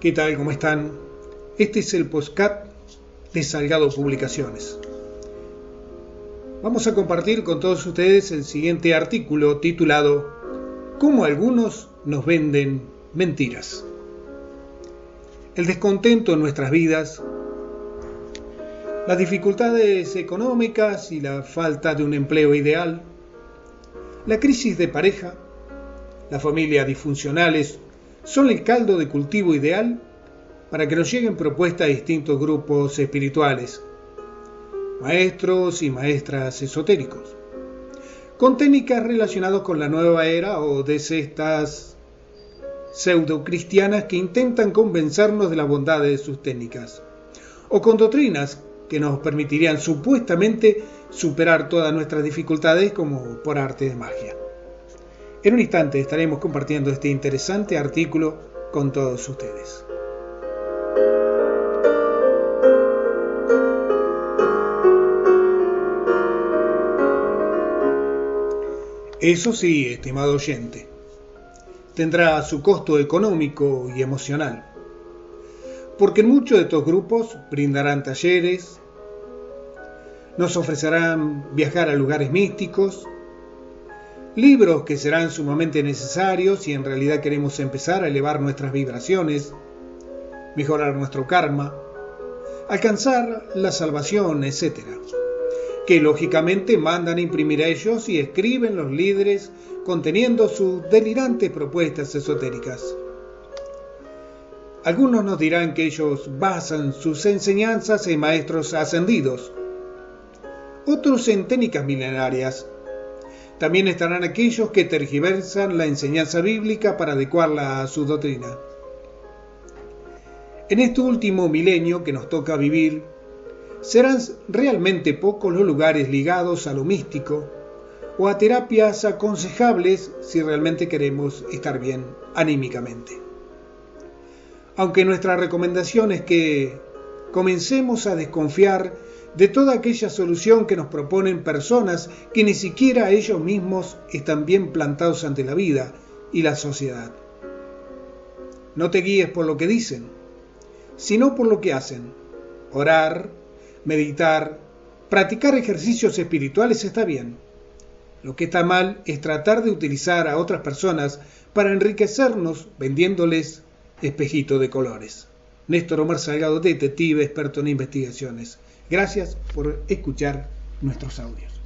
¿Qué tal? ¿Cómo están? Este es el postcat de Salgado Publicaciones. Vamos a compartir con todos ustedes el siguiente artículo titulado Cómo algunos nos venden mentiras. El descontento en nuestras vidas, las dificultades económicas y la falta de un empleo ideal, la crisis de pareja, las familias disfuncionales son el caldo de cultivo ideal para que nos lleguen propuestas de distintos grupos espirituales, maestros y maestras esotéricos, con técnicas relacionadas con la nueva era o de estas pseudo cristianas que intentan convencernos de la bondad de sus técnicas, o con doctrinas que nos permitirían supuestamente superar todas nuestras dificultades como por arte de magia. En un instante estaremos compartiendo este interesante artículo con todos ustedes. Eso sí, estimado oyente, tendrá su costo económico y emocional, porque muchos de estos grupos brindarán talleres, nos ofrecerán viajar a lugares místicos, libros que serán sumamente necesarios si en realidad queremos empezar a elevar nuestras vibraciones, mejorar nuestro karma, alcanzar la salvación, etc. Que lógicamente mandan imprimir a ellos y escriben los líderes conteniendo sus delirantes propuestas esotéricas. Algunos nos dirán que ellos basan sus enseñanzas en maestros ascendidos, otros en técnicas milenarias también estarán aquellos que tergiversan la enseñanza bíblica para adecuarla a su doctrina. En este último milenio que nos toca vivir, serán realmente pocos los lugares ligados a lo místico o a terapias aconsejables si realmente queremos estar bien anímicamente. Aunque nuestra recomendación es que comencemos a desconfiar de toda aquella solución que nos proponen personas que ni siquiera ellos mismos están bien plantados ante la vida y la sociedad. No te guíes por lo que dicen, sino por lo que hacen. Orar, meditar, practicar ejercicios espirituales está bien. Lo que está mal es tratar de utilizar a otras personas para enriquecernos vendiéndoles espejito de colores. Néstor Omar Salgado, detective experto en investigaciones. Gracias por escuchar nuestros audios.